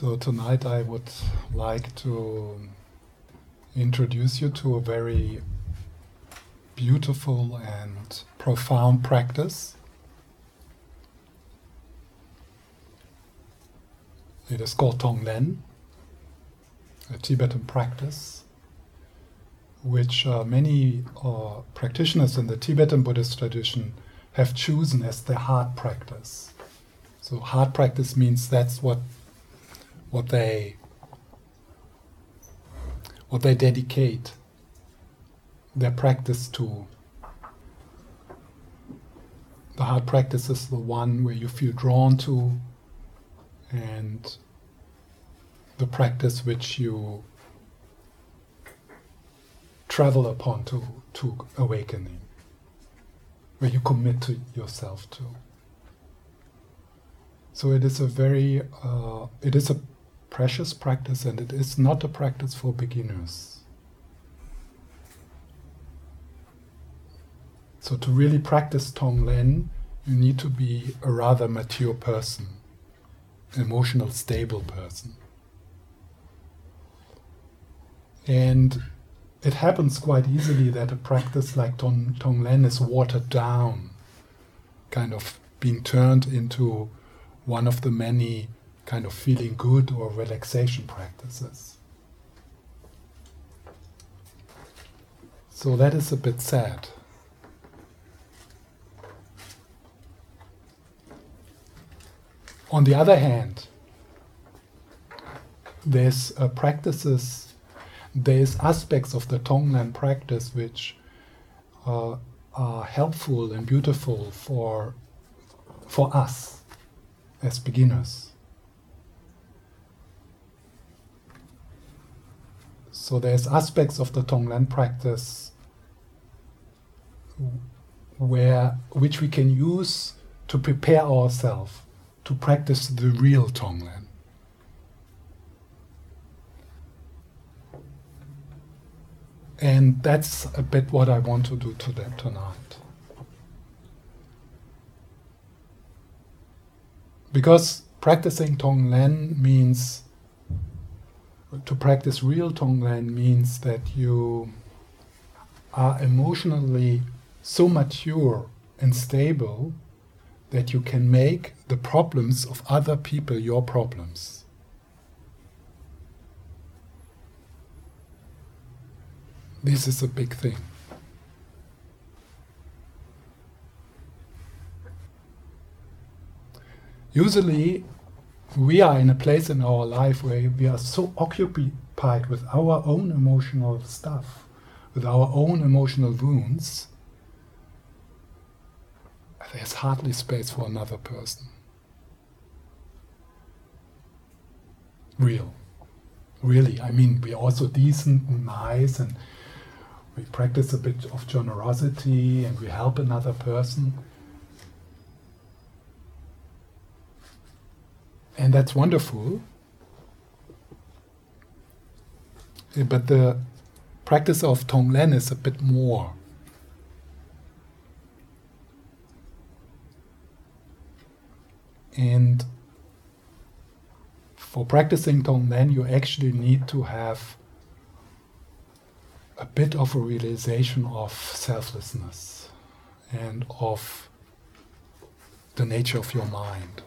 So tonight I would like to introduce you to a very beautiful and profound practice. It is called Tonglen, a Tibetan practice, which uh, many uh, practitioners in the Tibetan Buddhist tradition have chosen as their heart practice. So heart practice means that's what what they what they dedicate their practice to. The hard practice is the one where you feel drawn to, and the practice which you travel upon to, to awakening, where you commit to yourself to. So it is a very, uh, it is a precious practice and it is not a practice for beginners. So to really practice Tonglen, you need to be a rather mature person, emotional stable person. And it happens quite easily that a practice like Tong, Tonglen is watered down, kind of being turned into one of the many kind of feeling good or relaxation practices. So that is a bit sad. On the other hand, there's uh, practices, there's aspects of the Tonglen practice which uh, are helpful and beautiful for for us as beginners. So there's aspects of the Tonglen practice where which we can use to prepare ourselves to practice the real Tonglen. And that's a bit what I want to do today, tonight. Because practicing Tonglen means to practice real Tonglen means that you are emotionally so mature and stable that you can make the problems of other people your problems. This is a big thing. Usually, we are in a place in our life where we are so occupied with our own emotional stuff, with our own emotional wounds, there's hardly space for another person. Real. Really. I mean, we're also decent and nice and we practice a bit of generosity and we help another person. And that's wonderful. Eh, but the practice of Tonglen is a bit more. And for practicing Tonglen, you actually need to have a bit of a realization of selflessness and of the nature of your mind.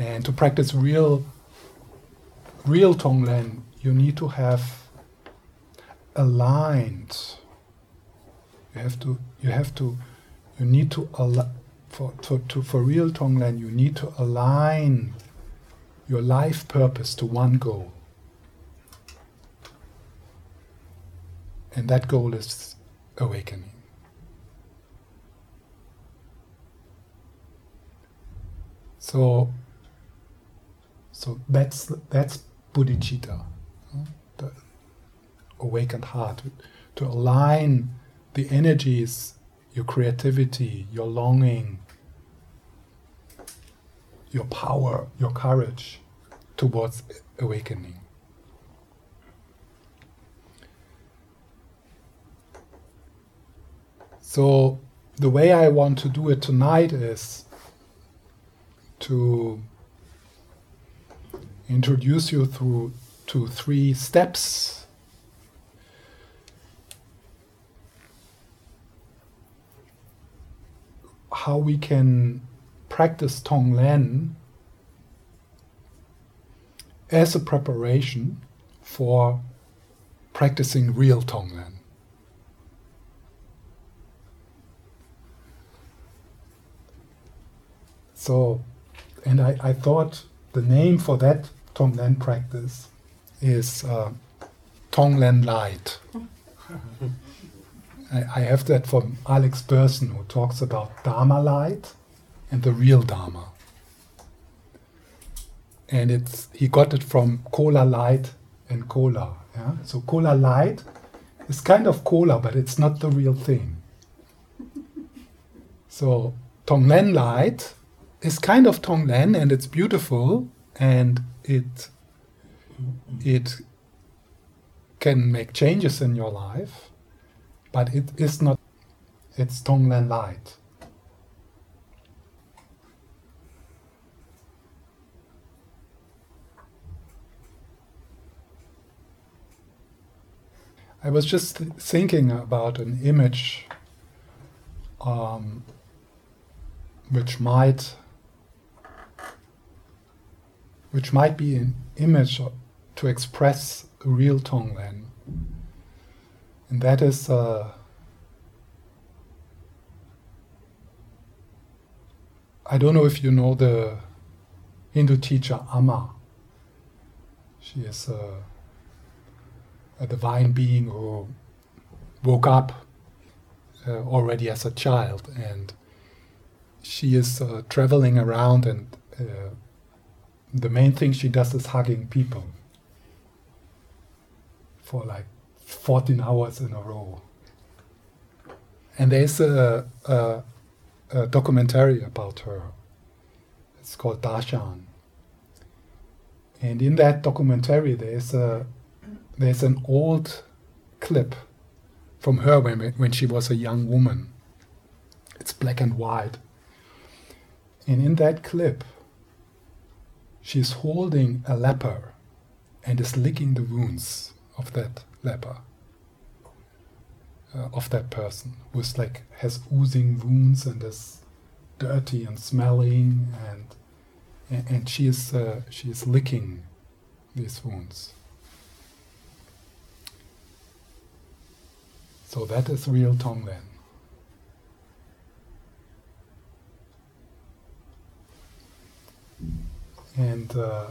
And to practice real, real Tonglen, you need to have aligned. You have to, you have to, you need to, al- for, to, to, for real Tonglen, you need to align your life purpose to one goal. And that goal is awakening. So so that's that's bodhicitta, the awakened heart, to align the energies, your creativity, your longing, your power, your courage towards awakening. So, the way I want to do it tonight is to introduce you through to three steps. How we can practice Tonglen as a preparation for practicing real Tonglen. So, and I, I thought the name for that Tonglen practice is uh, Tonglen Light. I, I have that from Alex Berzin, who talks about Dharma light and the real Dharma. And it's he got it from cola light and cola. Yeah? So cola light is kind of cola, but it's not the real thing. So Tonglen light is kind of Tonglen and it's beautiful and it it can make changes in your life, but it is not it's Tonglen light. I was just thinking about an image um, which might which might be an image to express a real Tonglen. And that is uh, I don't know if you know the Hindu teacher Amma. She is a, a divine being who woke up uh, already as a child, and she is uh, traveling around and uh, the main thing she does is hugging people for like 14 hours in a row. And there's a, a, a documentary about her. It's called Darshan. And in that documentary, there's a there's an old clip from her when when she was a young woman. It's black and white. And in that clip, she's holding a leper and is licking the wounds of that leper, uh, of that person who's like has oozing wounds and is dirty and smelling and and, and she is uh, she is licking these wounds. So that is real Tonglen. And uh,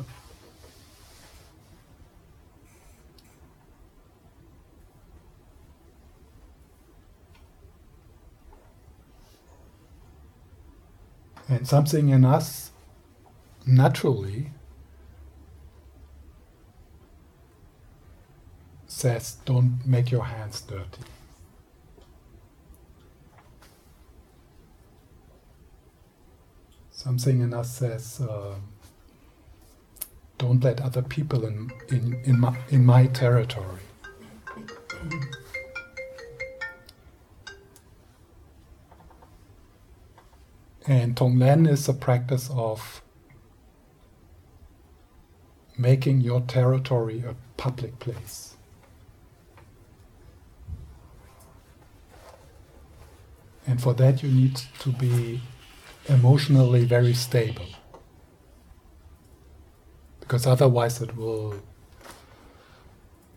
and something in us naturally says, don't make your hands dirty. Something in us says, uh, don't let other people in, in, in, my, in my territory. And Tonglen is a practice of making your territory a public place. And for that, you need to be emotionally very stable because otherwise it will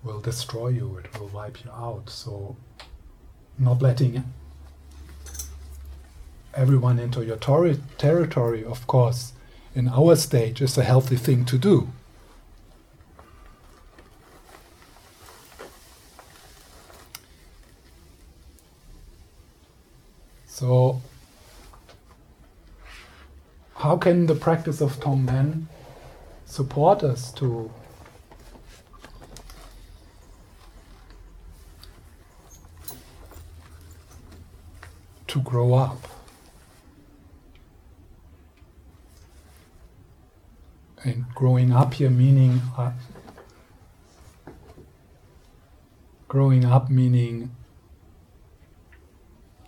will destroy you it will wipe you out so not letting everyone into your tor- territory of course in our stage is a healthy thing to do. So how can the practice of Tonglen support us to to grow up. And growing up here meaning uh, growing up meaning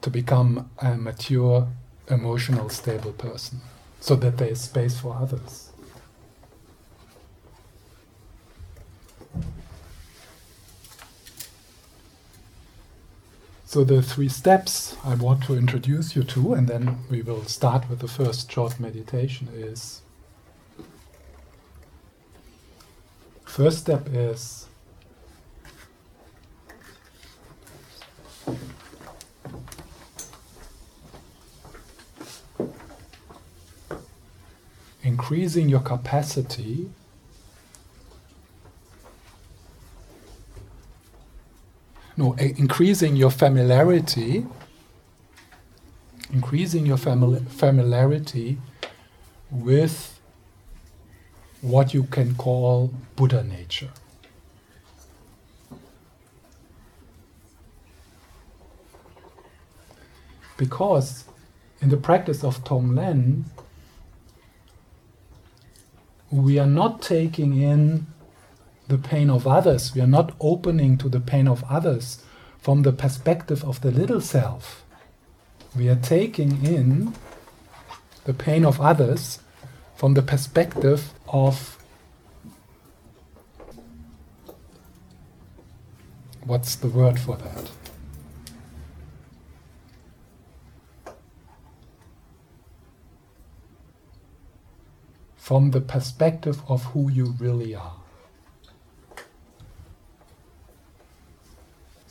to become a mature, emotional, stable person so that there is space for others. So, the three steps I want to introduce you to, and then we will start with the first short meditation, is first step is increasing your capacity no, increasing your familiarity, increasing your famili- familiarity with what you can call Buddha nature. Because in the practice of Tonglen, we are not taking in the pain of others. We are not opening to the pain of others from the perspective of the little self. We are taking in the pain of others from the perspective of what's the word for that? From the perspective of who you really are.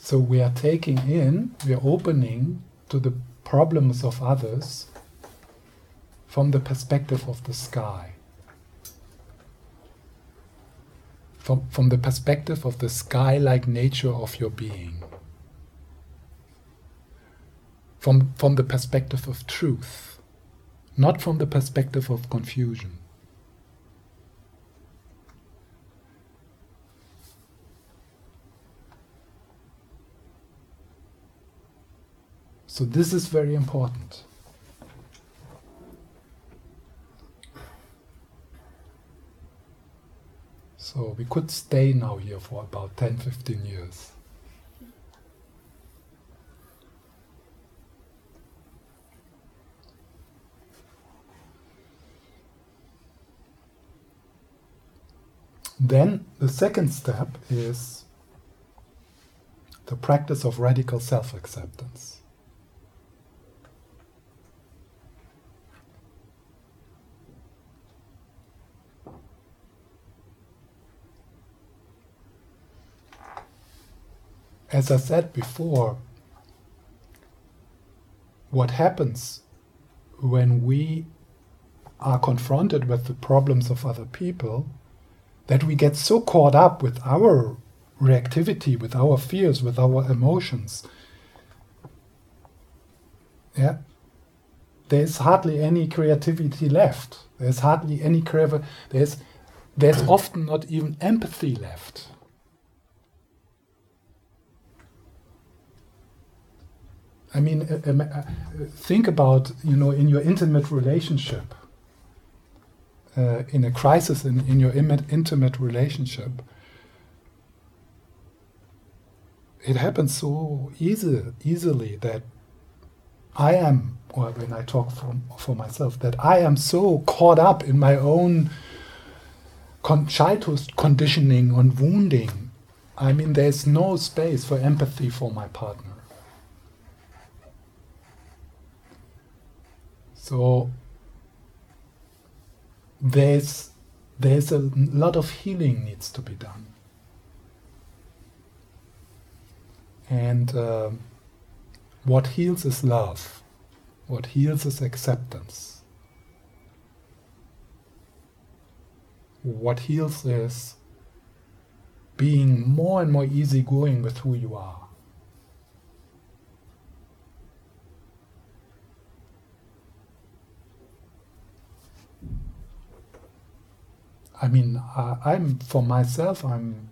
So we are taking in, we are opening to the problems of others from the perspective of the sky. From, from the perspective of the sky like nature of your being. From, from the perspective of truth, not from the perspective of confusion. So, this is very important. So, we could stay now here for about 10 15 years. Then the second step is the practice of radical self acceptance. As I said before, what happens when we are confronted with the problems of other people that we get so caught up with our reactivity, with our fears, with our emotions. Yeah. There's hardly any creativity left. There's hardly any creative there's there's often not even empathy left. I mean, uh, uh, think about you know in your intimate relationship, uh, in a crisis in, in your intimate relationship. It happens so easy, easily that I am, or when I talk for, for myself, that I am so caught up in my own con- childhood conditioning and wounding. I mean, there's no space for empathy for my partner. So there's there's a lot of healing needs to be done, and uh, what heals is love. What heals is acceptance. What heals is being more and more easygoing with who you are. I mean, uh, I'm for myself. I'm.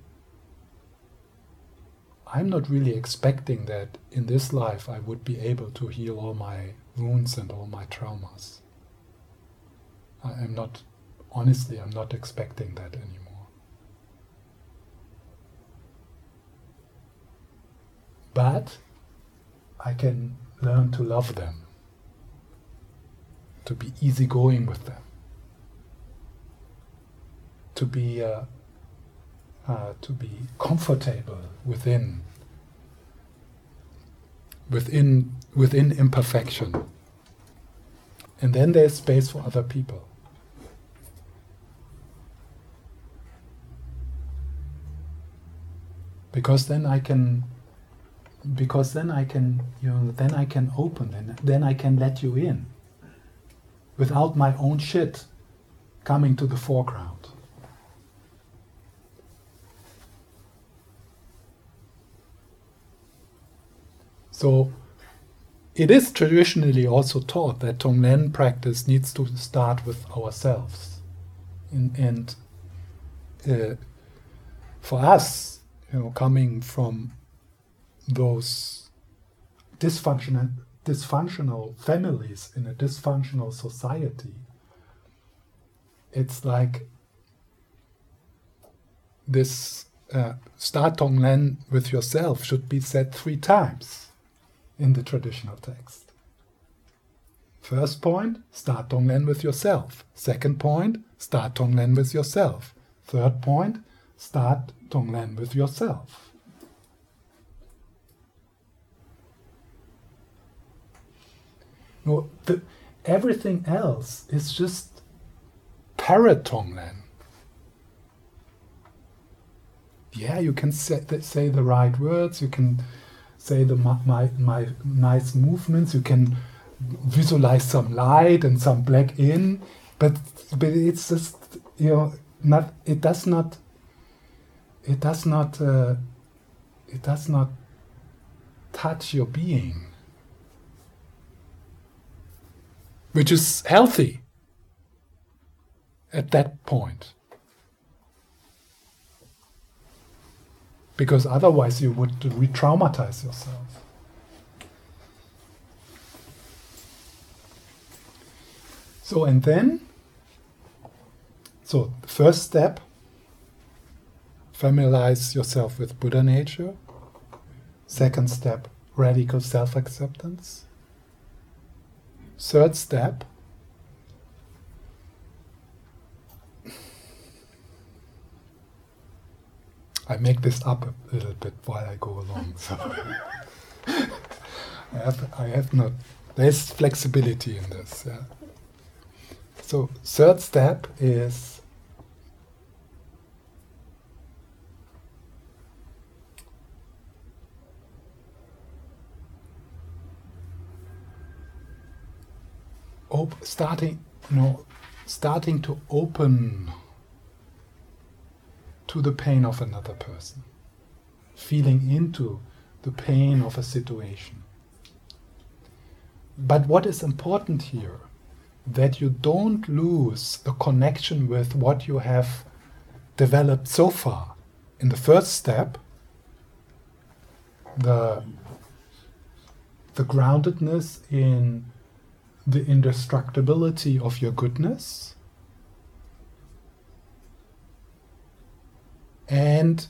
I'm not really expecting that in this life I would be able to heal all my wounds and all my traumas. I am not, honestly, I'm not expecting that anymore. But I can learn to love them, to be easygoing with them to be uh, uh, to be comfortable within within within imperfection. And then there's space for other people. Because then I can because then I can you know then I can open and then I can let you in without my own shit coming to the foreground. So it is traditionally also taught that Tonglen practice needs to start with ourselves. In, and uh, for us, you know, coming from those dysfunctional, dysfunctional families in a dysfunctional society, it's like this uh, start Tonglen with yourself should be said three times in the traditional text. First point, start Tonglen with yourself. Second point, start Tonglen with yourself. Third point, start Tonglen with yourself. No, the, everything else is just parrot Tonglen. Yeah, you can say, say the right words, you can say the my, my, nice movements. You can visualize some light and some black in, but but it's just you know not it does not it does not uh, it does not touch your being, which is healthy at that point. Because otherwise you would re traumatize yourself. So, and then, so the first step familiarize yourself with Buddha nature. Second step, radical self acceptance. Third step, I make this up a little bit while I go along. So I have, I have not. There's flexibility in this. Yeah. So third step is starting, you know, starting to open to the pain of another person, feeling into the pain of a situation. But what is important here, that you don't lose the connection with what you have developed so far. In the first step, the, the groundedness in the indestructibility of your goodness, and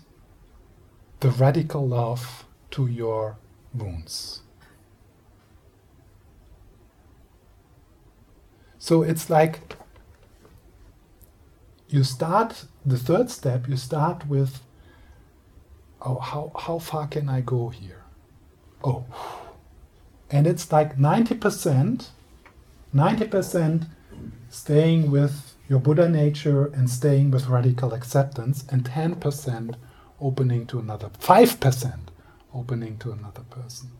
the radical love to your wounds. So it's like you start the third step, you start with oh how how far can I go here? Oh and it's like 90% 90% staying with your Buddha nature and staying with radical acceptance, and 10% opening to another, 5% opening to another person.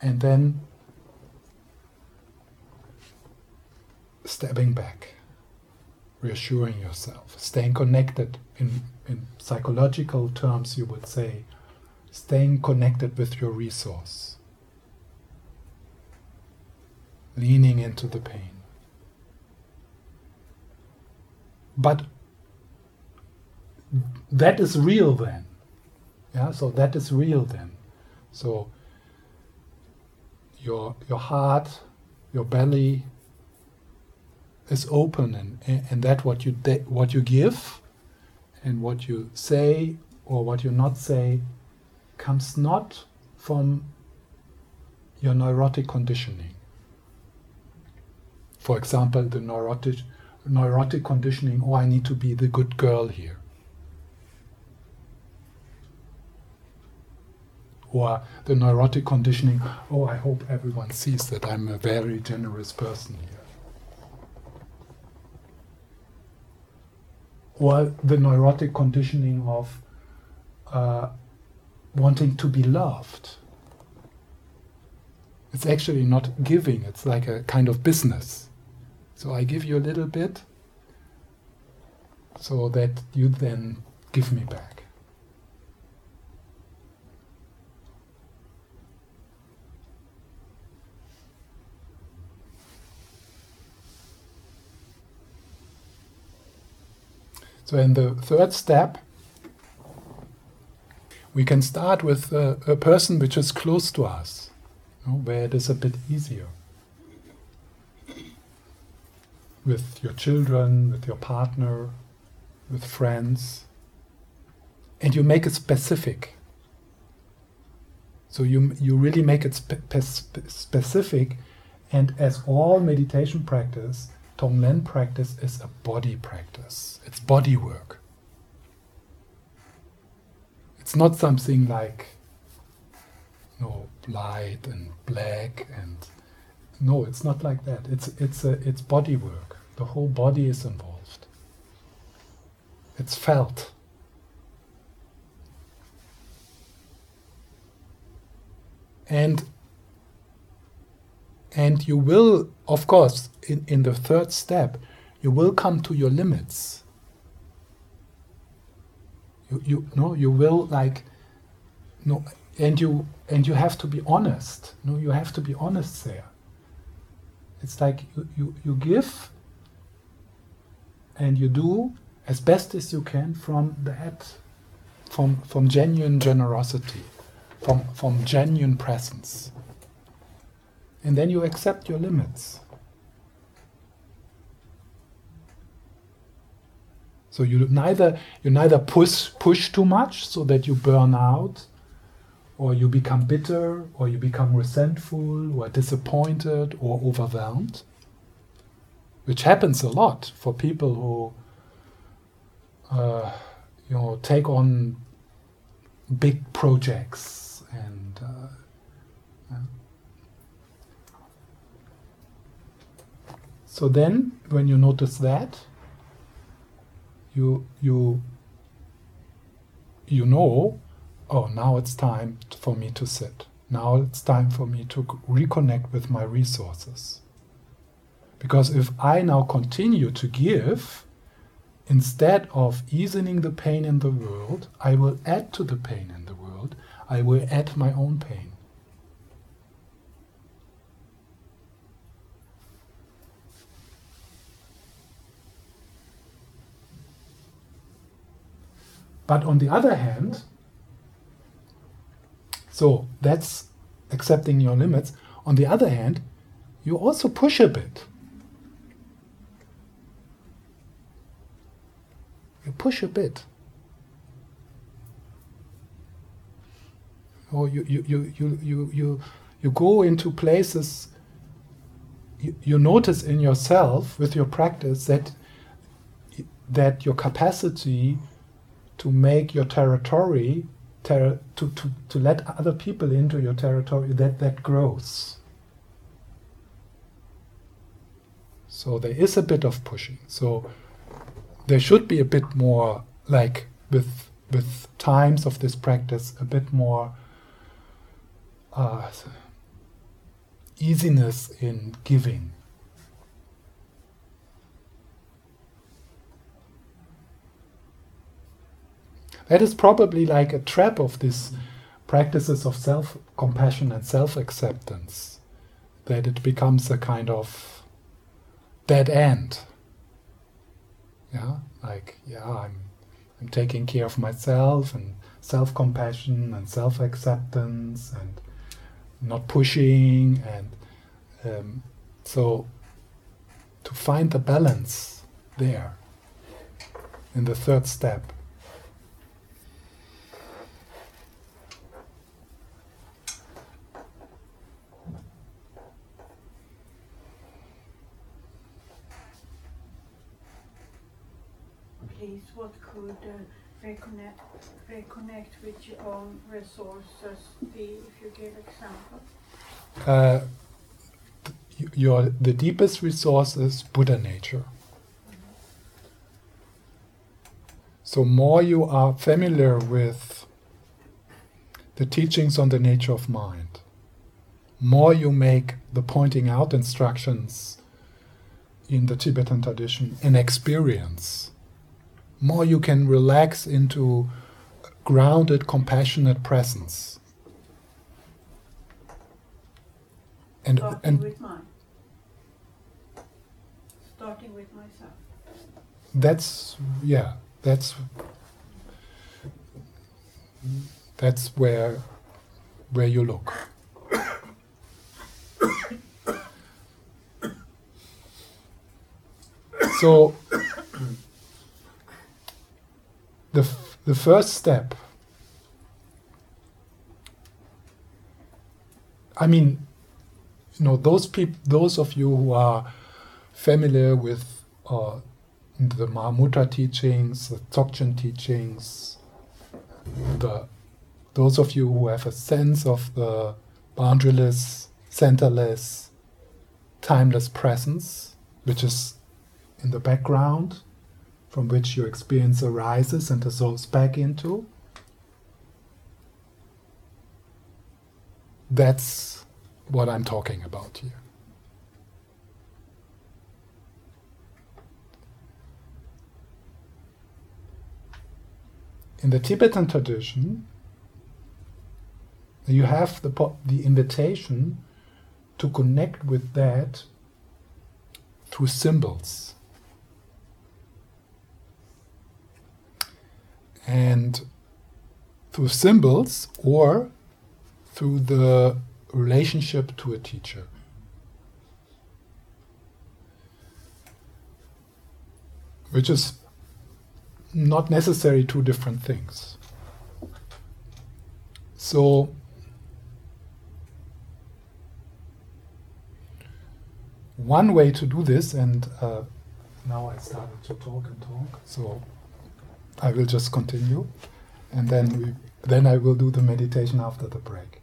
And then stepping back, reassuring yourself, staying connected. In, in psychological terms, you would say, staying connected with your resource leaning into the pain. But that is real then. Yeah, so that is real then. So your your heart, your belly is open and, and that what you de- what you give and what you say or what you not say comes not from your neurotic conditioning for example, the neurotic, neurotic conditioning, oh, I need to be the good girl here. or the neurotic conditioning. Oh, I hope everyone sees that I'm a very generous person here. Or the neurotic conditioning of uh, wanting to be loved. It's actually not giving, it's like a kind of business. So I give you a little bit so that you then give me back. So, in the third step, we can start with a, a person which is close to us, you know, where it is a bit easier. With your children, with your partner, with friends, and you make it specific. So you you really make it spe- spe- specific, and as all meditation practice, Tonglen practice is a body practice. It's body work. It's not something like you know, light and black and no, it's not like that. It's it's a it's body work. The whole body is involved. It's felt. And and you will, of course, in, in the third step, you will come to your limits. You you no, you will like no and you and you have to be honest. No, you have to be honest there. It's like you, you, you give and you do as best as you can from that from from genuine generosity, from from genuine presence. And then you accept your limits. So you neither you neither push push too much so that you burn out, or you become bitter, or you become resentful, or disappointed, or overwhelmed. Which happens a lot for people who, uh, you know, take on big projects and. Uh, So then, when you notice that, you you you know, oh, now it's time for me to sit. Now it's time for me to reconnect with my resources. Because if I now continue to give, instead of easing the pain in the world, I will add to the pain in the world. I will add my own pain. But on the other hand, so that's accepting your limits. On the other hand, you also push a bit. You push a bit. Or you, you, you, you, you, you, you go into places you, you notice in yourself with your practice that that your capacity to make your territory ter- to, to, to let other people into your territory that that grows. So there is a bit of pushing. So there should be a bit more like with with times of this practice a bit more uh, easiness in giving That is probably like a trap of these practices of self compassion and self acceptance, that it becomes a kind of dead end. Yeah, like, yeah, I'm, I'm taking care of myself and self compassion and self acceptance and not pushing and um, so to find the balance there in the third step what could uh, reconnect, reconnect with your own resources? The, if you give example. Uh, your the deepest resource is Buddha nature. So more you are familiar with the teachings on the nature of mind, more you make the pointing out instructions in the Tibetan tradition an experience, more you can relax into grounded, compassionate presence. And, Starting and with mine. Starting with myself. That's yeah. That's that's where where you look. so the f- the first step I mean you know those people those of you who are familiar with uh, the Mahamudra teachings, the Dzogchen teachings, the those of you who have a sense of the boundaryless, centerless, timeless presence, which is in the background, from which your experience arises and dissolves back into. That's what I'm talking about here. in the Tibetan tradition, you have the, the invitation to connect with that through symbols. And through symbols or through the relationship to a teacher. Which is not necessarily two different things. So, one way to do this, and uh, now I started to talk and talk, so I will just continue, and then we, then I will do the meditation after the break.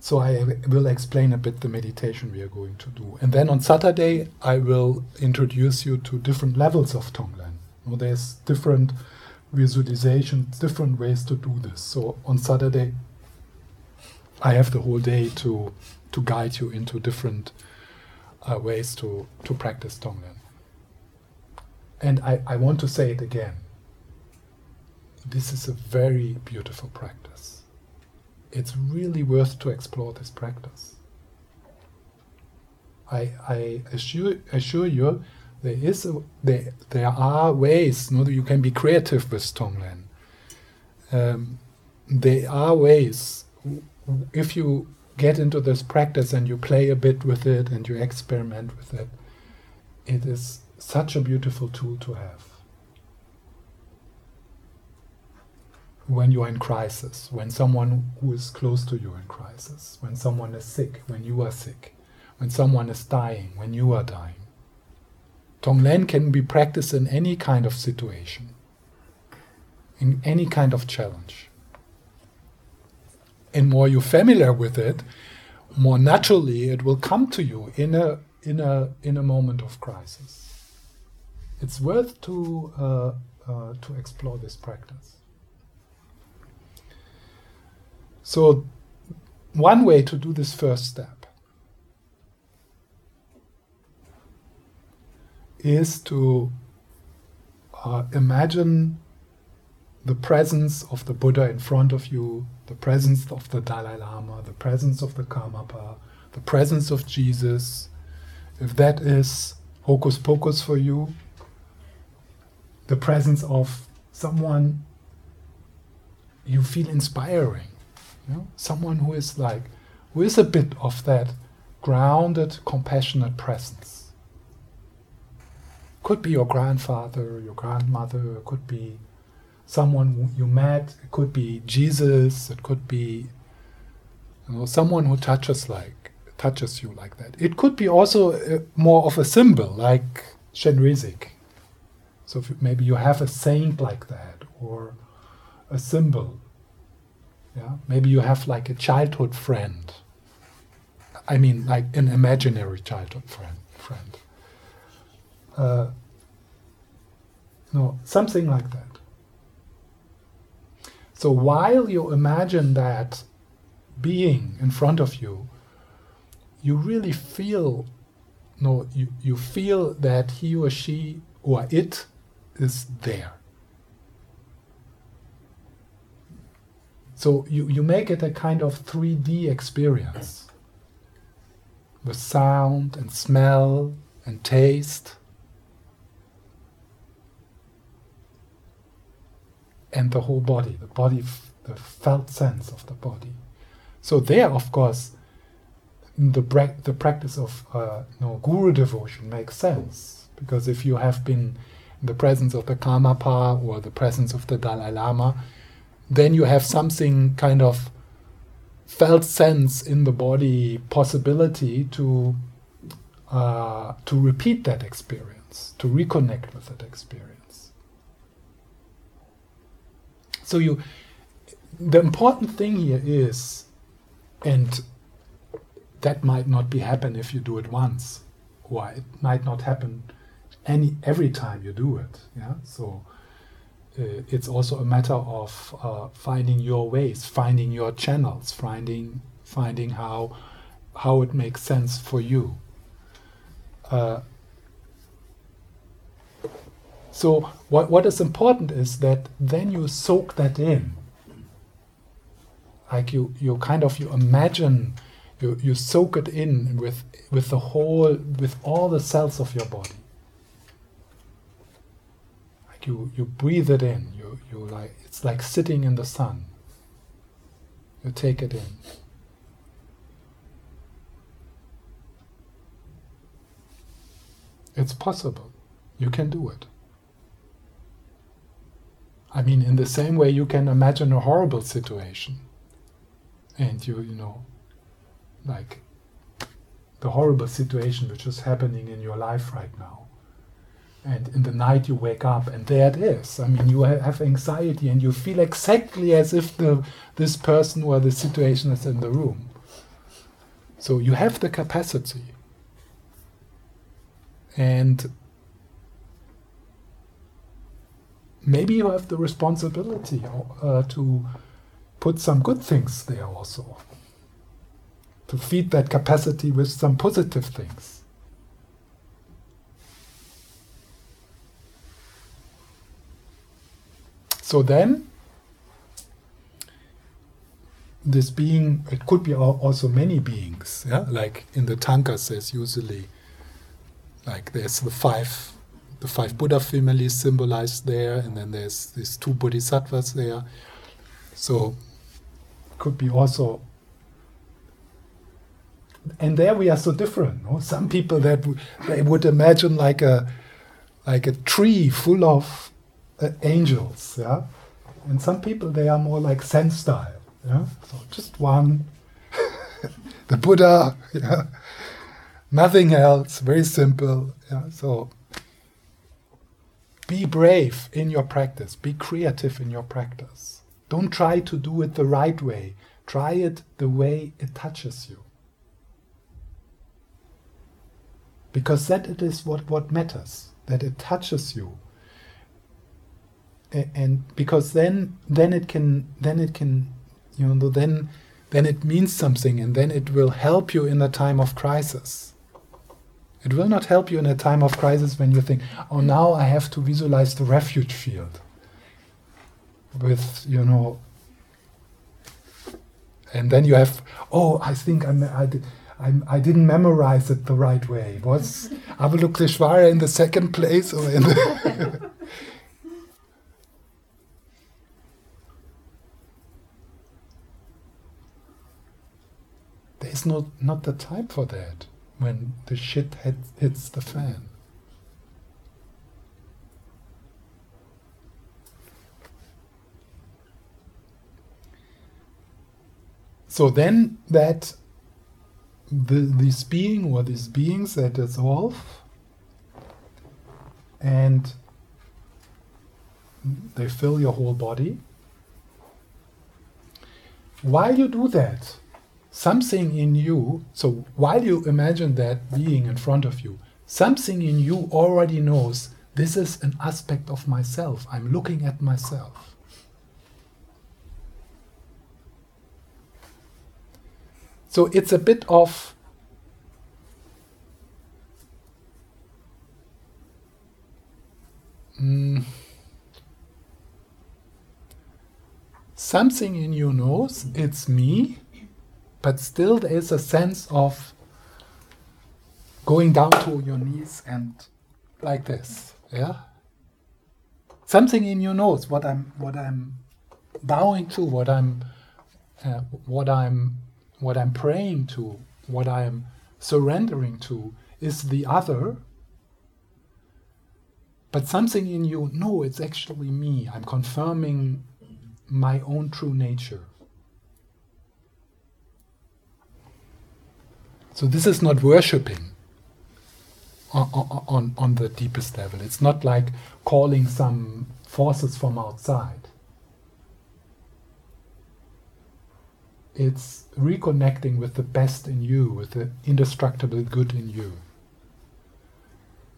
So I will explain a bit the meditation we are going to do. And then on Saturday, I will introduce you to different levels of Tonglen. There's different visualizations, different ways to do this. So on Saturday, I have the whole day to, to guide you into different uh, ways to, to practice Tonglen. And I, I want to say it again. This is a very beautiful practice it's really worth to explore this practice. I, I assure, assure you, there is a, there, there are ways. You, know, you can be creative with Tonglen. Um, there are ways. If you get into this practice and you play a bit with it and you experiment with it, it is such a beautiful tool to have. when you are in crisis, when someone who is close to you in crisis, when someone is sick, when you are sick, when someone is dying, when you are dying. Tonglen can be practiced in any kind of situation, in any kind of challenge. And more you're familiar with it, more naturally it will come to you in a in a in a moment of crisis. It's worth to uh, uh, to explore this practice. So, one way to do this first step is to uh, imagine the presence of the Buddha in front of you, the presence of the Dalai Lama, the presence of the Karmapa, the presence of Jesus. If that is hocus pocus for you, the presence of someone you feel inspiring you know? Someone who is like, who is a bit of that grounded, compassionate presence. Could be your grandfather, your grandmother, could be someone you met, it could be Jesus, it could be you know, someone who touches like touches you like that. It could be also uh, more of a symbol, like Chenrezig. So maybe you have a saint like that, or a symbol. Yeah, maybe you have like a childhood friend. I mean, like an imaginary childhood friend. Friend. Uh, no, something like that. So while you imagine that being in front of you, you really feel no, you, you feel that he or she or it is there. So you, you make it a kind of 3D experience with sound and smell and taste. And the whole body, the body, the felt sense of the body. So there, of course, the, the practice of uh, you know, guru devotion makes sense because if you have been the presence of the Karmapa or the presence of the Dalai Lama, then you have something kind of felt sense in the body possibility to uh, to repeat that experience, to reconnect with that experience. So you, the important thing here is, and that might not be happen if you do it once, or it might not happen any every time you do it. Yeah, so uh, it's also a matter of uh, finding your ways, finding your channels, finding finding how how it makes sense for you. Uh, so what what is important is that then you soak that in. Like you you kind of you imagine you, you soak it in with, with the whole, with all the cells of your body. You, you breathe it in. You, you like, it's like sitting in the sun. You take it in. It's possible. You can do it. I mean, in the same way you can imagine a horrible situation. And you, you know, like the horrible situation which is happening in your life right now. And in the night you wake up and there it is. I mean, you have anxiety and you feel exactly as if the, this person or the situation is in the room. So you have the capacity. And maybe you have the responsibility uh, to put some good things there also to feed that capacity with some positive things. So then, this being, it could be also many beings, yeah? like in the Tankas, there's usually, like there's the five, the five Buddha families symbolized there, and then there's these two bodhisattvas there. So, could be also and there we are so different. No? Some people that they would imagine like a like a tree full of uh, angels, yeah, and some people they are more like Zen style, yeah. So just one, the Buddha, yeah, nothing else, very simple, yeah. So be brave in your practice, be creative in your practice. Don't try to do it the right way. Try it the way it touches you. because that it is what, what matters that it touches you and because then then it can then it can you know then then it means something and then it will help you in a time of crisis it will not help you in a time of crisis when you think oh now i have to visualize the refuge field with you know and then you have oh i think i'm i did I'm, I did not memorize it the right way. Was Avalokiteshvara in the second place or in the There's no, not the time for that when the shit hit, hits the fan. So then that the, this being or these beings that dissolve and they fill your whole body. While you do that, something in you, so while you imagine that being in front of you, something in you already knows this is an aspect of myself. I'm looking at myself. So it's a bit of mm, something in you knows it's me, but still there is a sense of going down to your knees and like this, yeah. Something in you knows what I'm what I'm bowing to, what I'm uh, what I'm what I'm praying to, what I'm surrendering to is the other. But something in you, no, it's actually me. I'm confirming my own true nature. So this is not worshipping on, on, on the deepest level. It's not like calling some forces from outside. It's reconnecting with the best in you, with the indestructible good in you.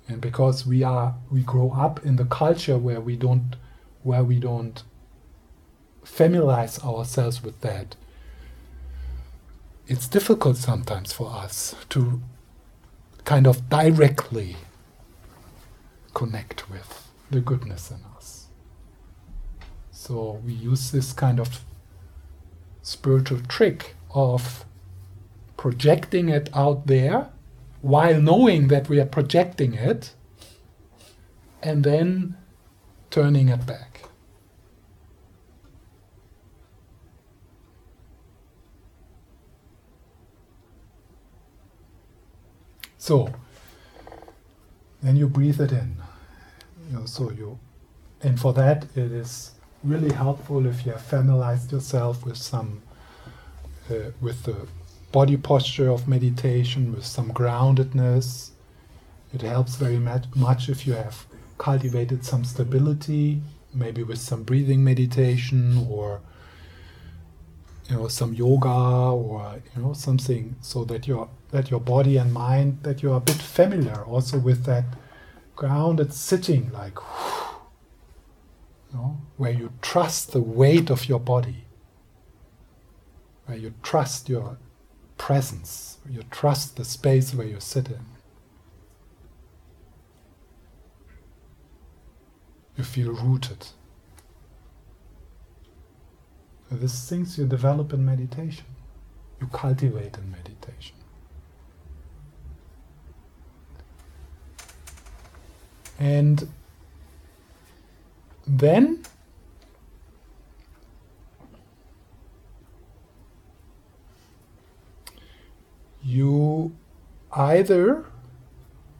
And because we are we grow up in the culture where we don't where we don't familiarize ourselves with that, it's difficult sometimes for us to kind of directly connect with the goodness in us. So we use this kind of spiritual trick of projecting it out there while knowing that we are projecting it and then turning it back. So, then you breathe it in. You know, so you, and for that it is really helpful if you have familiarized yourself with some, uh, with the body posture of meditation, with some groundedness. It helps very much if you have cultivated some stability, maybe with some breathing meditation or you know some yoga or you know something so that your that your body and mind that you're a bit familiar also with that grounded sitting like you know, where you trust the weight of your body where you trust your presence you trust the space where you sit in. You feel rooted so these things you develop in meditation, you cultivate in meditation. And then you either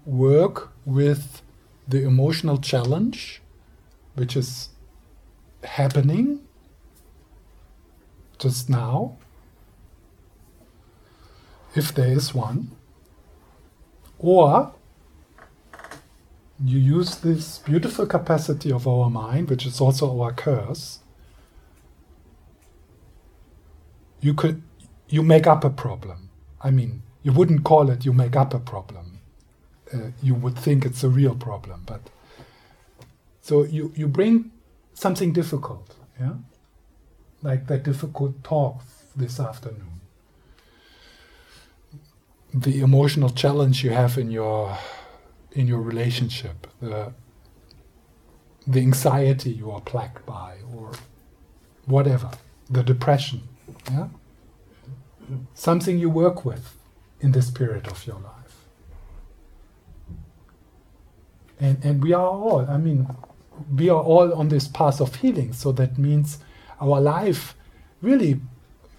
work with the emotional challenge which is happening just now, if there is one, or you use this beautiful capacity of our mind, which is also our curse, you could you make up a problem. I mean, you wouldn't call it you make up a problem. Uh, you would think it's a real problem, but so you you bring something difficult, yeah like that difficult talk this afternoon. The emotional challenge you have in your in your relationship, the the anxiety you are plagued by, or whatever, the depression, yeah, something you work with in this period of your life. And and we are all, I mean, we are all on this path of healing. So that means our life really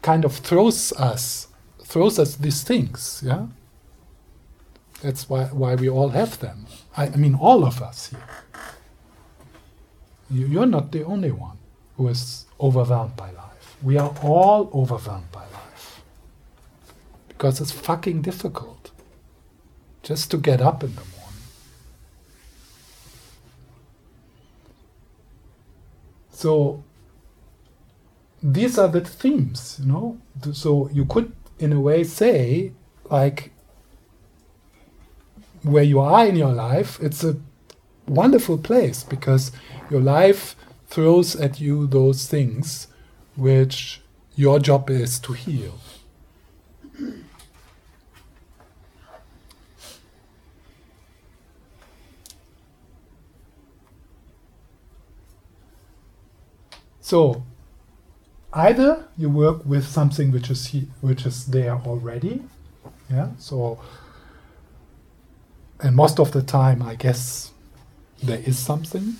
kind of throws us throws us these things yeah? That's why why we all have them. I, I mean all of us here. You, you're not the only one who is overwhelmed by life. We are all overwhelmed by life. Because it's fucking difficult just to get up in the morning. So these are the themes, you know. So you could, in a way, say like where you are in your life, it's a wonderful place because your life throws at you those things which your job is to heal. So, either you work with something which is he, which is there already, yeah. So, and most of the time, I guess there is something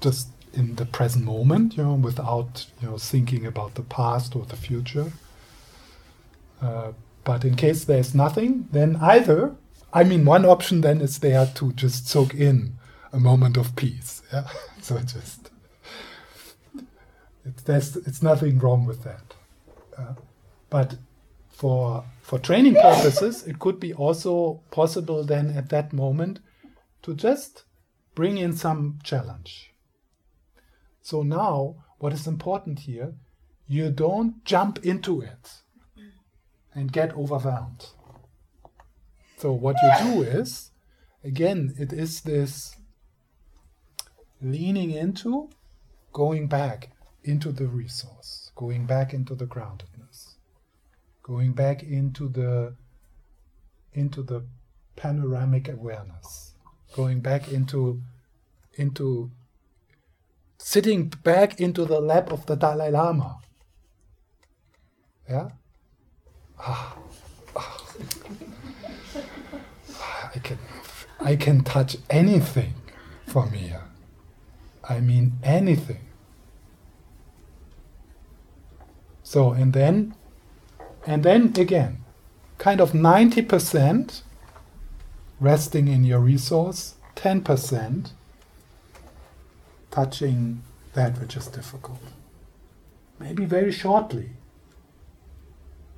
just in the present moment, you know, without you know thinking about the past or the future. Uh, but in case there's nothing, then either, I mean, one option then is there to just soak in a moment of peace. Yeah, so just it's there's it's nothing wrong with that. Uh, but for for training purposes, it could be also possible then at that moment to just bring in some challenge. So now, what is important here, you don't jump into it and get overwhelmed. So, what you do is, again, it is this leaning into, going back into the resource, going back into the groundedness, going back into the into the panoramic awareness, going back into into sitting back into the lap of the Dalai Lama. Yeah? Ah, ah. I can I can touch anything from here. I mean anything. So and then and then again, kind of 90% resting in your resource, 10% touching that which is difficult. Maybe very shortly.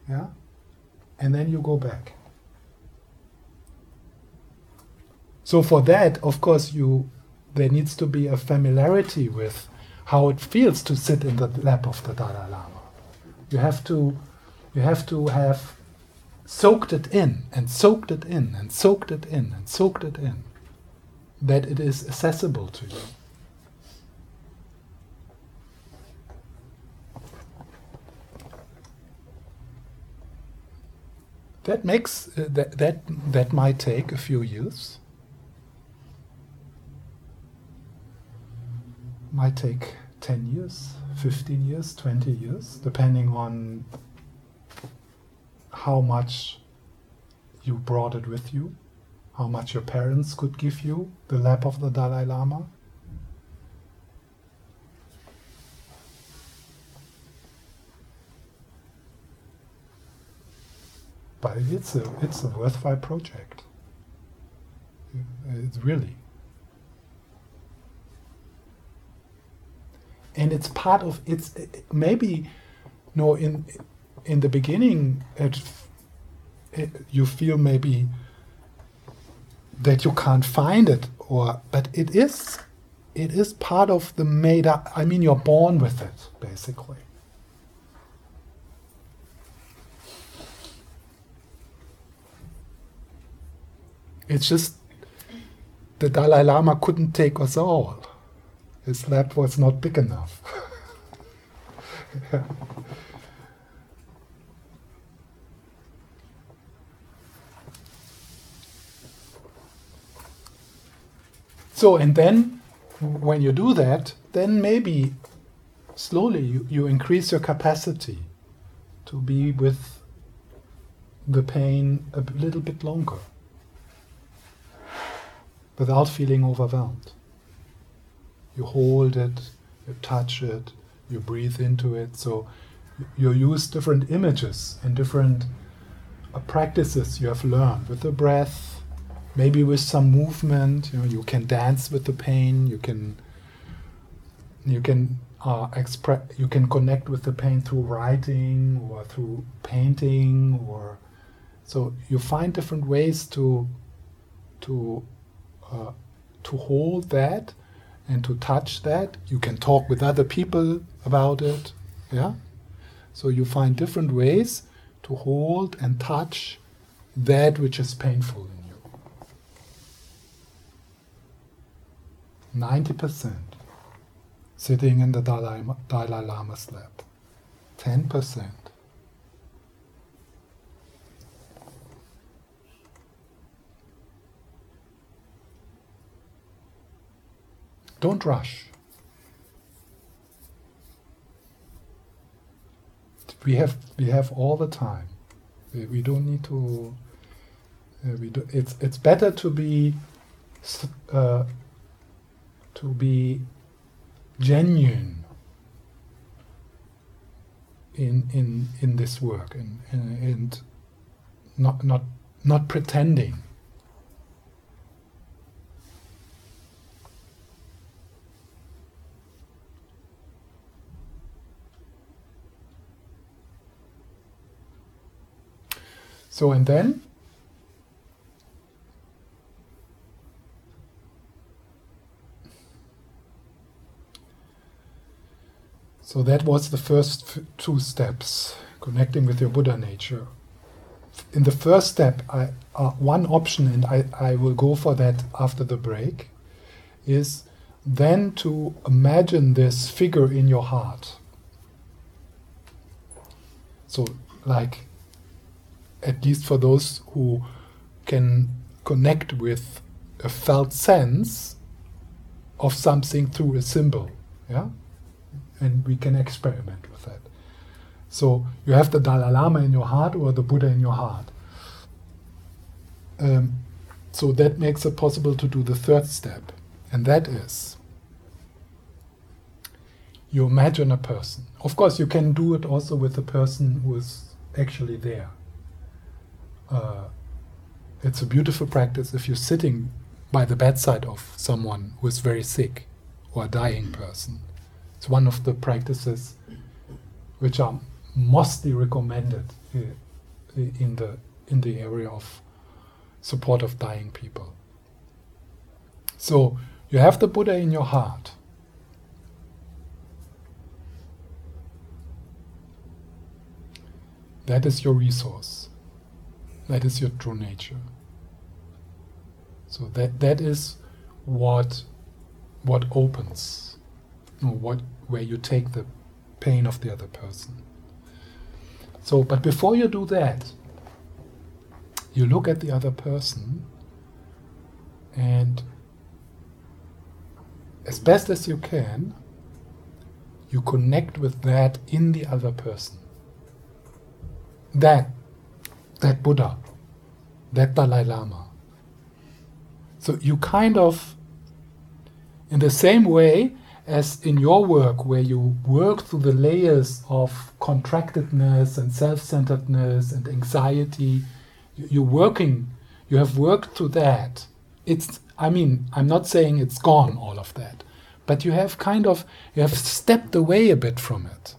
Yeah? And then you go back. So for that, of course, you there needs to be a familiarity with how it feels to sit in the lap of the Dalai Lama. You have to you have to have soaked it in and soaked it in and soaked it in and soaked it in that it is accessible to you. That makes uh, that that that might take a few years. Might take 10 years, 15 years, 20 years, depending on how much you brought it with you, how much your parents could give you, the lap of the Dalai Lama. but it's a it's a worthwhile project. It's really. And it's part of it's maybe no in in the beginning it, it, you feel maybe that you can't find it or but it is it is part of the made up I mean you're born with it basically It's just the Dalai Lama couldn't take us all. His lap was not big enough. so, and then when you do that, then maybe slowly you, you increase your capacity to be with the pain a little bit longer without feeling overwhelmed. You hold it, you touch it, you breathe into it. So you use different images and different uh, practices you have learned with the breath, maybe with some movement. You know, you can dance with the pain. You can you can uh, express. You can connect with the pain through writing or through painting or so you find different ways to to uh, to hold that and to touch that. You can talk with other people about it. Yeah? So you find different ways to hold and touch that which is painful in you. 90% sitting in the Dalai, Dalai Lama's lap. 10%. Don't rush. We have we have all the time. We, we don't need to. Uh, we do, it's it's better to be uh, to be genuine in in in this work and, and, and not not not pretending So, and then So that was the first two steps, connecting with your Buddha nature. In the first step, I, uh, one option, and I, I will go for that after the break, is then to imagine this figure in your heart. So, like at least for those who can connect with a felt sense of something through a symbol. Yeah? And we can experiment with that. So you have the Dalai Lama in your heart or the Buddha in your heart. Um, so that makes it possible to do the third step, and that is you imagine a person. Of course, you can do it also with the person who is actually there uh, it's a beautiful practice if you're sitting by the bedside of someone who is very sick or a dying person. It's one of the practices which are mostly recommended in the in the area of support of dying people. So you have the Buddha in your heart. That is your resource. That is your true nature. So that that is what what opens, what where you take the pain of the other person. So, but before you do that, you look at the other person and as best as you can, you connect with that in the other person. That that Buddha, that Dalai Lama. So you kind of, in the same way as in your work, where you work through the layers of contractedness and self centeredness and anxiety, you're working, you have worked through that. It's, I mean, I'm not saying it's gone, all of that, but you have kind of, you have stepped away a bit from it.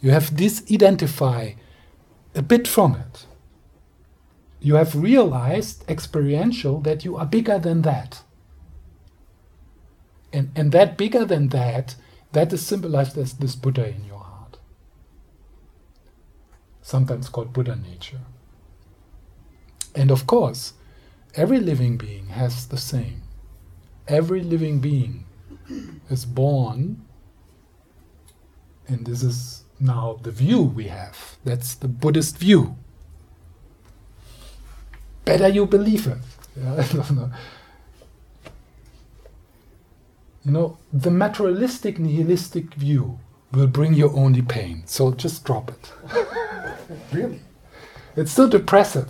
You have disidentify a bit from it you have realized experiential that you are bigger than that. And, and that bigger than that, that is symbolized as this Buddha in your heart. Sometimes called Buddha nature. And of course, every living being has the same. Every living being is born, and this is now the view we have. That's the Buddhist view better you believe it. You know, the materialistic nihilistic view will bring you only pain. So just drop it. really. It's so depressive.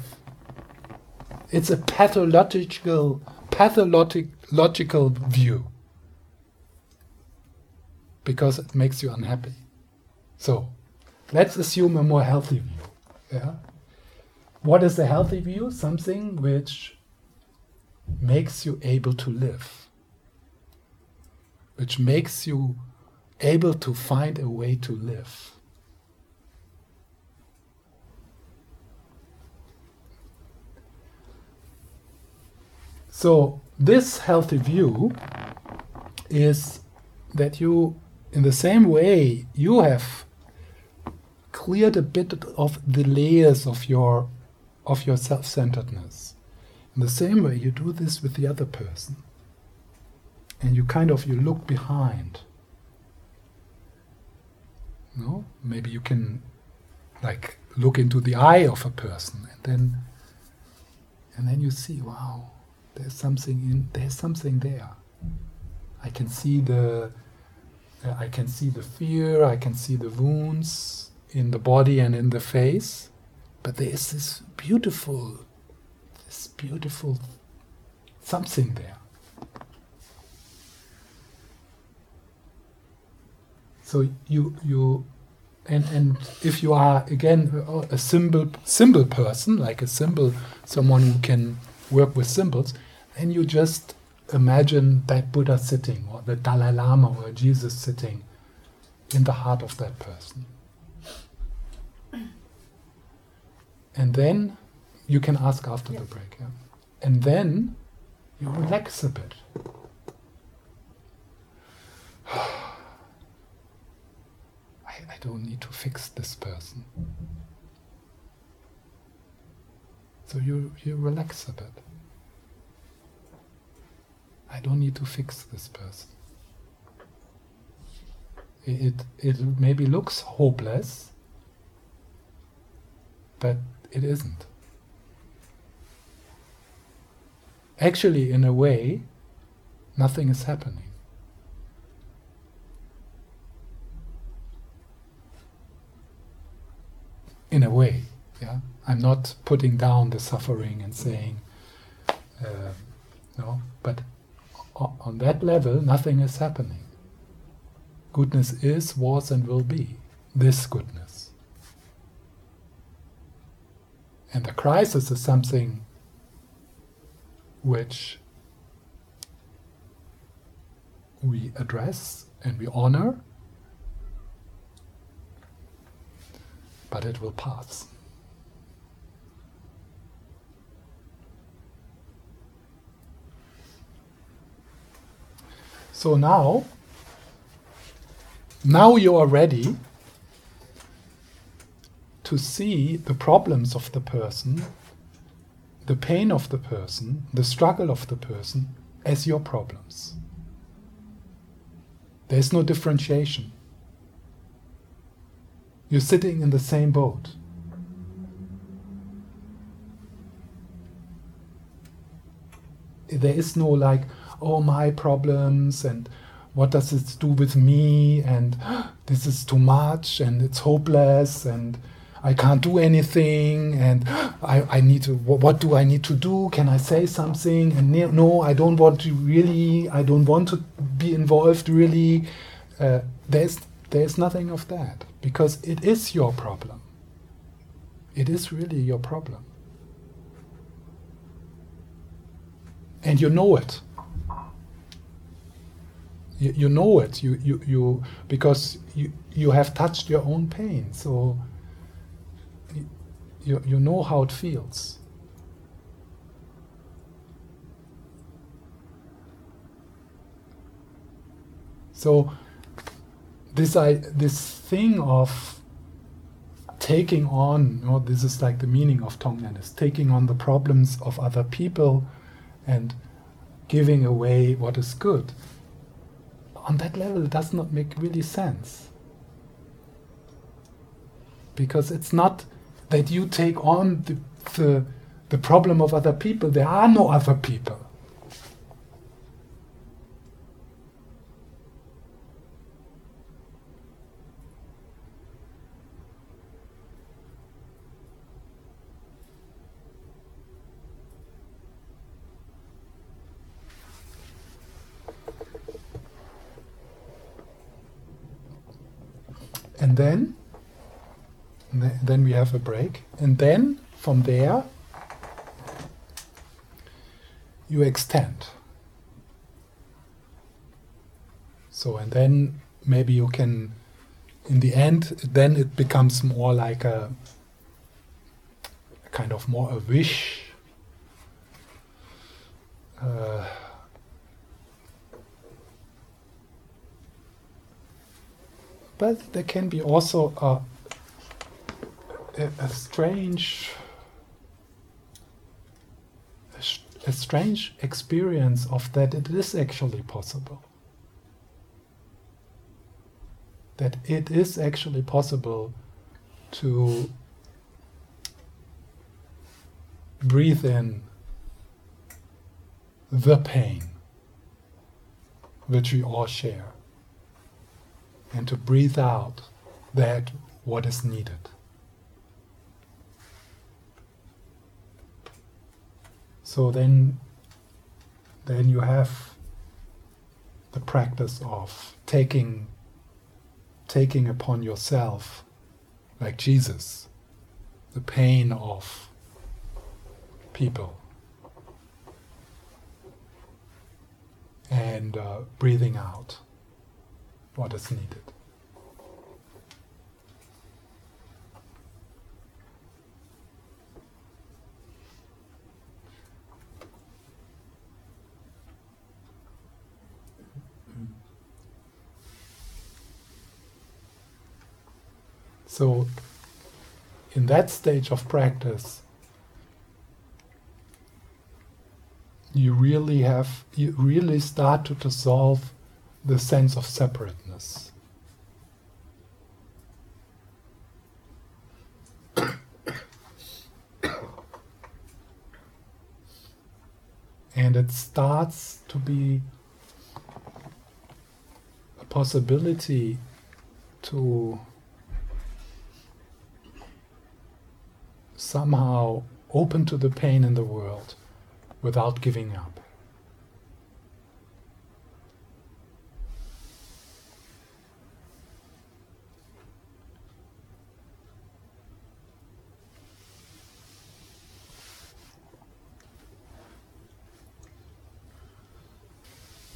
It's a pathological pathological view. Because it makes you unhappy. So let's assume a more healthy view. Yeah? What is a healthy view? Something which makes you able to live, which makes you able to find a way to live. So, this healthy view is that you, in the same way, you have cleared a bit of the layers of your of your self-centeredness. In the same way, you do this with the other person, and you kind of you look behind. No, maybe you can like look into the eye of a person, and then and then you see, wow, there's something in there's something there. I can see the I can see the fear, I can see the wounds in the body and in the face, but there is this beautiful this beautiful something there. So you you and and if you are again a symbol symbol person, like a symbol, someone who can work with symbols, then you just imagine that Buddha sitting, or the Dalai Lama, or Jesus sitting in the heart of that person. And then you can ask after the break, yeah? And then you relax a bit. I, I don't need to fix this person. So you, you relax a bit. I don't need to fix this person. It, it, it maybe looks hopeless, but it isn't. Actually, in a way, nothing is happening. In a way, yeah. I'm not putting down the suffering and saying, uh, no, but on that level, nothing is happening. Goodness is, was, and will be this goodness. And the crisis is something which we address and we honor, but it will pass. So now, now you are ready to see the problems of the person, the pain of the person, the struggle of the person as your problems. There's no differentiation. You're sitting in the same boat. There is no like, oh, my problems and what does this do with me and this is too much and it's hopeless and I can't do anything and I, I need to what do I need to do? Can I say something? And no I don't want to really I don't want to be involved really. Uh, there's there's nothing of that because it is your problem. It is really your problem. And you know it. You, you know it. You, you, you because you, you have touched your own pain. So you, you know how it feels so this I, this thing of taking on this is like the meaning of Tonglen is taking on the problems of other people and giving away what is good on that level, it does not make really sense. Because it's not that you take on the, the, the problem of other people, there are no other people. and then then we have a break. And then from there you extend. So and then maybe you can in the end then it becomes more like a, kind of more a wish uh, but there can be also a, a, strange a strange experience of that it is actually possible. That it is actually possible to breathe in the pain which we all share and to breathe out that what is needed. So then then you have the practice of taking taking upon yourself like Jesus the pain of people and uh, breathing out what is needed. So, in that stage of practice, you really have, you really start to dissolve the sense of separateness. and it starts to be a possibility to somehow open to the pain in the world without giving up.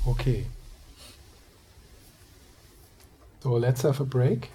Okay. So let's have a break.